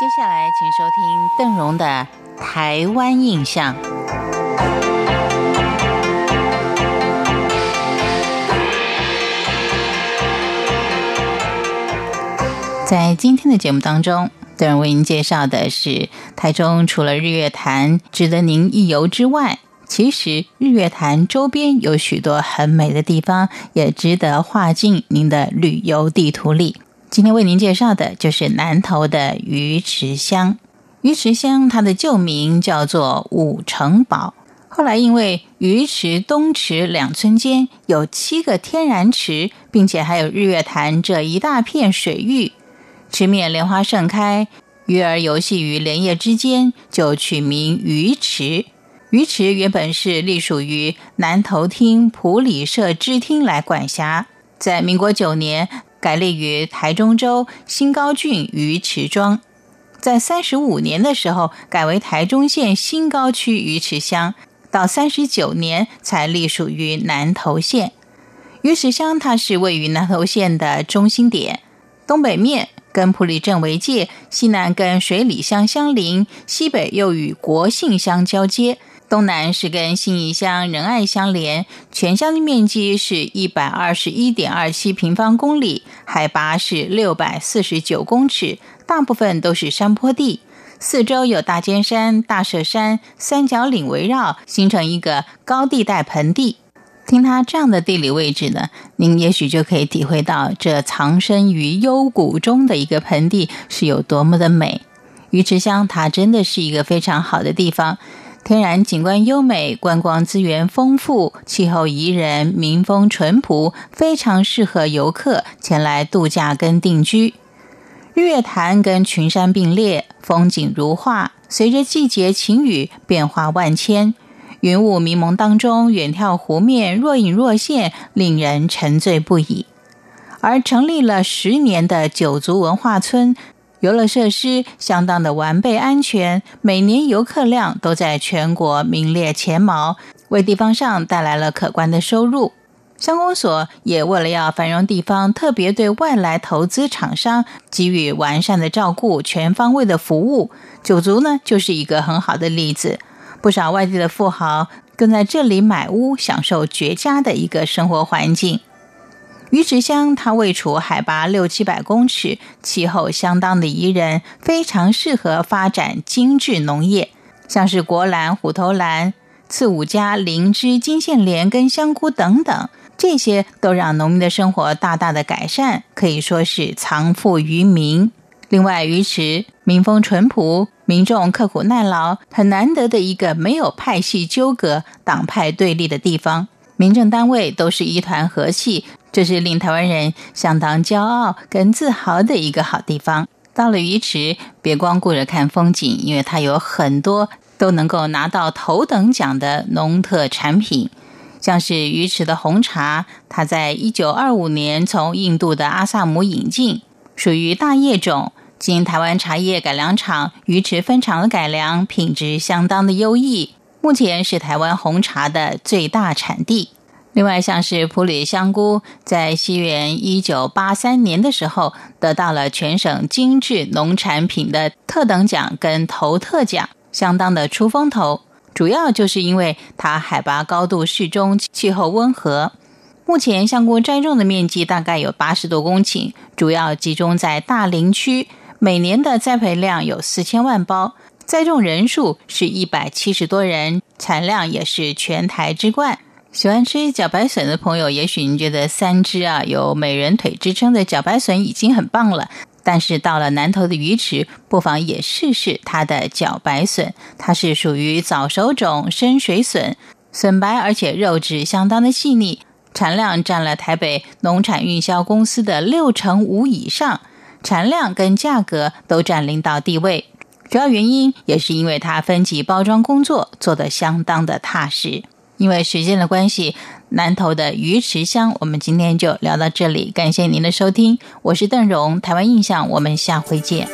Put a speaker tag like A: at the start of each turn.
A: 接下来，请收听邓荣的《台湾印象》。在今天的节目当中，邓荣为您介绍的是台中除了日月潭值得您一游之外，其实日月潭周边有许多很美的地方，也值得划进您的旅游地图里。今天为您介绍的就是南投的鱼池乡。鱼池乡它的旧名叫做五城堡，后来因为鱼池、东池两村间有七个天然池，并且还有日月潭这一大片水域，池面莲花盛开，鱼儿游戏于莲叶之间，就取名鱼池。鱼池原本是隶属于南投厅普里社支厅来管辖，在民国九年。改立于台中州新高郡鱼池庄，在三十五年的时候改为台中县新高区鱼池乡，到三十九年才隶属于南投县。鱼池乡它是位于南投县的中心点，东北面跟埔里镇为界，西南跟水里乡相邻，西北又与国姓乡交接。东南是跟信义乡仁爱相连，全乡的面积是一百二十一点二七平方公里，海拔是六百四十九公尺，大部分都是山坡地，四周有大尖山、大舍山、三角岭围绕，形成一个高地带盆地。听它这样的地理位置呢，您也许就可以体会到这藏身于幽谷中的一个盆地是有多么的美。鱼池乡它真的是一个非常好的地方。天然景观优美，观光资源丰富，气候宜人，民风淳朴，非常适合游客前来度假跟定居。日月潭跟群山并列，风景如画，随着季节晴雨变化万千，云雾迷蒙当中，远眺湖面若隐若现，令人沉醉不已。而成立了十年的九族文化村。游乐设施相当的完备安全，每年游客量都在全国名列前茅，为地方上带来了可观的收入。乡公所也为了要繁荣地方，特别对外来投资厂商给予完善的照顾，全方位的服务。九族呢，就是一个很好的例子。不少外地的富豪更在这里买屋，享受绝佳的一个生活环境。鱼池乡它位处海拔六七百公尺，气候相当的宜人，非常适合发展精致农业，像是国兰、虎头兰、刺五加、灵芝、金线莲跟香菇等等，这些都让农民的生活大大的改善，可以说是藏富于民。另外，鱼池民风淳朴，民众刻苦耐劳，很难得的一个没有派系纠葛、党派对立的地方，民政单位都是一团和气。这是令台湾人相当骄傲跟自豪的一个好地方。到了鱼池，别光顾着看风景，因为它有很多都能够拿到头等奖的农特产品，像是鱼池的红茶，它在一九二五年从印度的阿萨姆引进，属于大叶种，经台湾茶叶改良厂鱼池分厂的改良，品质相当的优异，目前是台湾红茶的最大产地。另外，像是普里香菇，在西元一九八三年的时候，得到了全省精致农产品的特等奖跟头特奖，相当的出风头。主要就是因为它海拔高度适中，气候温和。目前香菇栽种的面积大概有八十多公顷，主要集中在大林区，每年的栽培量有四千万包，栽种人数是一百七十多人，产量也是全台之冠。喜欢吃茭白笋的朋友，也许您觉得三只啊有美人腿之称的茭白笋已经很棒了。但是到了南头的鱼池，不妨也试试它的茭白笋。它是属于早熟种深水笋，笋白而且肉质相当的细腻，产量占了台北农产运销公司的六成五以上，产量跟价格都占领导地位。主要原因也是因为它分级包装工作做得相当的踏实。因为时间的关系，南投的鱼池乡，我们今天就聊到这里。感谢您的收听，我是邓荣，台湾印象，我们下回见。